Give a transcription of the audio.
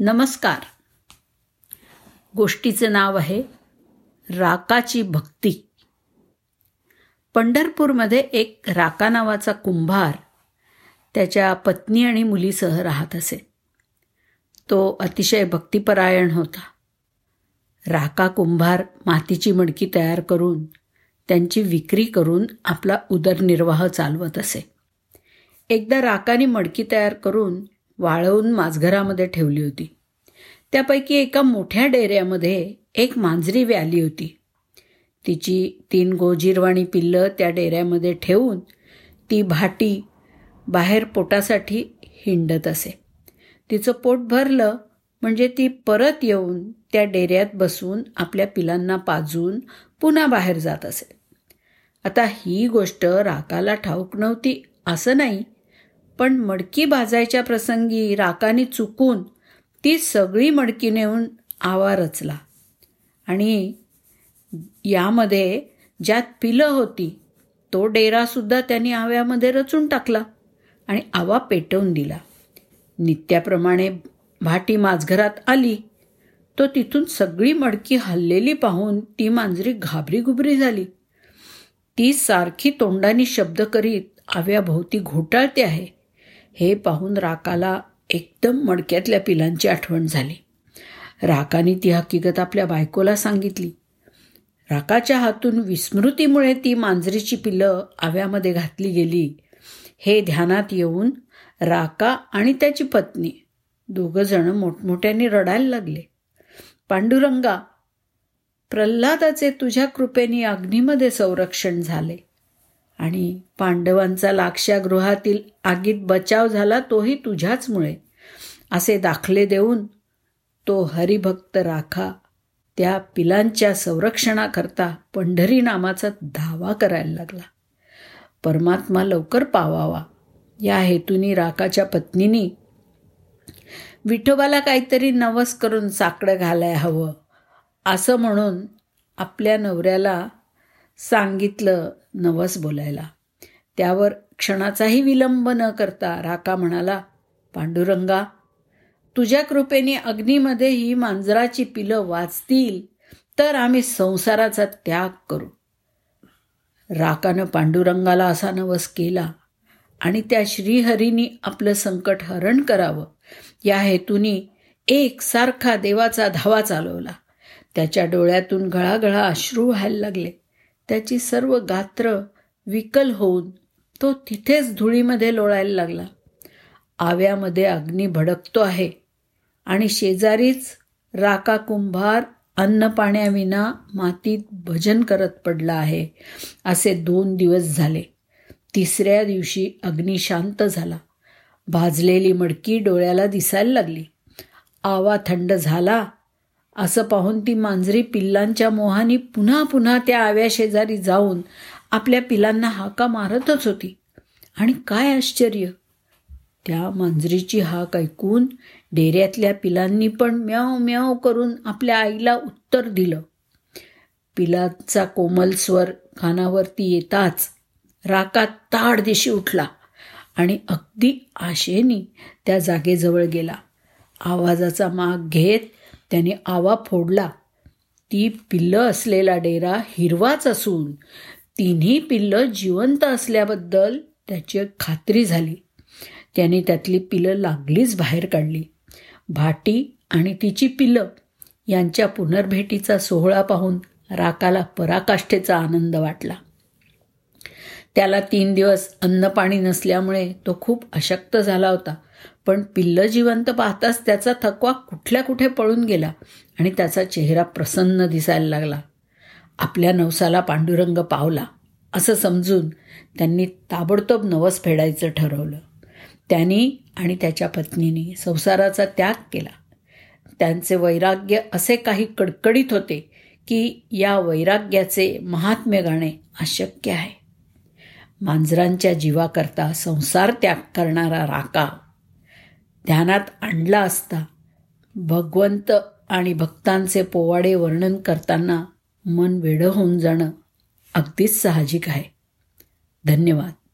नमस्कार. गोष्टीचं नाव आहे राकाची भक्ती. पंढरपूरमध्ये एक राका नावाचा कुंभार त्याच्या पत्नी आणि मुलीसह राहत असे. तो अतिशय भक्तिपरायण होता. राका कुंभार मातीची मडकी तयार करून त्यांची विक्री करून आपला उदरनिर्वाह चालवत असे. एकदा राकाने मडकी तयार करून वाळवून माझघरामध्ये ठेवली होती. त्यापैकी एका मोठ्या डेऱ्यामध्ये एक मांजरी व्याली होती. तिची तीन गोजीरवाणी पिल्लं त्या डेऱ्यामध्ये ठेवून ती भाटी बाहेर पोटासाठी हिंडत असे. तिचं पोट भरलं म्हणजे ती परत येऊन त्या डेऱ्यात बसून आपल्या पिलांना पाजून पुन्हा बाहेर जात असे. आता ही गोष्ट राकाला ठाऊक नव्हती असं नाही पण मडकी भाजायच्या प्रसंगी राकाने चुकून ती सगळी मडकी नेऊन आवा रचला. आणि यामध्ये ज्यात पिलं होती तो डेरासुद्धा त्यांनी आव्यामध्ये रचून टाकला आणि आवा पेटवून दिला. नित्याप्रमाणे भाटी माझघरात आली तो तिथून सगळी मडकी हल्लेली पाहून ती मांजरी घाबरी घुबरी झाली. ती सारखी तोंडानी शब्द करीत आव्याभोवती घोटाळते आहे. हे पाहून राकाला एकदम मडक्यातल्या पिलांची आठवण झाली. राकाने ती हकीकत आपल्या बायकोला सांगितली. राकाच्या हातून विस्मृतीमुळे ती मांजरीची पिलं आव्यामध्ये घातली गेली. हे ध्यानात येऊन राका आणि त्याची पत्नी दोघंजणं मोठमोठ्याने रडायला लागले. पांडुरंगा प्रल्हादाचे तुझ्या कृपेने अग्नीमध्ये संरक्षण झाले. आणि पांडवांचा लाक्षागृहातील आगीत बचाव झाला तोही तुझ्याचमुळे. असे दाखले देऊन तो हरिभक्त राखा त्या पिलांच्या संरक्षणाकरता पंढरी नामाचा धावा करायला लागला. परमात्मा लवकर पावावा. या हेतूनी राकाच्या पत्नीनी विठोबाला काहीतरी नवस करून साकडं घालाय हवं असं म्हणून आपल्या नवऱ्याला सांगितलं नवस बोलायला. त्यावर क्षणाचाही विलंब न करता राका म्हणाला पांडुरंगा तुझ्या कृपेने अग्नीमध्ये ही मांजराची पिलं वाचतील तर आम्ही संसाराचा त्याग करू. राकानं पांडुरंगाला असा नवस केला आणि त्या श्रीहरीनी आपलं संकट हरण करावं. या हेतूनी एकसारखा देवाचा धावा चालवला. त्याच्या डोळ्यातून गळागळा अश्रू व्हायला लागले. त्याची सर्व गात्र विकल होऊन तो तिथेच धुळीमध्ये लोळायला लागला. आव्यामध्ये अग्नी भडकतो आहे आणि शेजारीच राका कुंभार अन्न पाण्याविना मातीत भजन करत पडला आहे. असे दोन दिवस झाले. तिसऱ्या दिवशी अग्नी शांत झाला. भाजलेली मडकी डोळ्याला दिसायला लागली. आवा थंड झाला असं पाहून ती मांजरी पिल्लांच्या मोहानी पुन्हा पुन्हा त्या आव्या शेजारी जाऊन आपल्या पिलांना हाका मारतच होती. आणि काय आश्चर्य! त्या मांजरीची हाक ऐकून डेऱ्यातल्या पिलांनी पण म्याव म्याव करून आपल्या आईला उत्तर दिलं. पिलांचा कोमल स्वर कानावरती येताच राकात ताड दिशी उठला आणि अगदी आशेनी त्या जागेजवळ गेला. आवाजाचा माग घेत त्याने आवा फोडला. ती पिल्लं असलेला डेरा हिरवाच असून तिन्ही पिल्लं जिवंत असल्याबद्दल त्याची खात्री झाली. त्याने त्यातली पिलं लागलीच बाहेर काढली. भाटी आणि तिची पिलं यांच्या पुनर्भेटीचा सोहळा पाहून राकाला पराकाष्ठेचा आनंद वाटला. त्याला तीन दिवस अन्नपाणी नसल्यामुळे तो खूप अशक्त झाला होता. पण पिल्लं जिवंत पाहताच त्याचा थकवा कुठल्या कुठे पळून गेला आणि त्याचा चेहरा प्रसन्न दिसायला लागला. आपल्या नवसाला पांडुरंग पावला असं समजून त्यांनी ताबडतोब नवस फेडायचं ठरवलं. त्यांनी आणि त्याच्या पत्नीने संसाराचा त्याग केला. त्यांचे वैराग्य असे काही कडकडीत होते की या वैराग्याचे महात्म्य गाणे अशक्य आहे. मांजरांच्या जीवाकरता संसार त्याग करणारा राका ध्यानात आणला असता भगवंत आणि भक्तांचे पोवाडे वर्णन करताना मन वेडं होऊन जाणं अगदीच साहजिक आहे. धन्यवाद.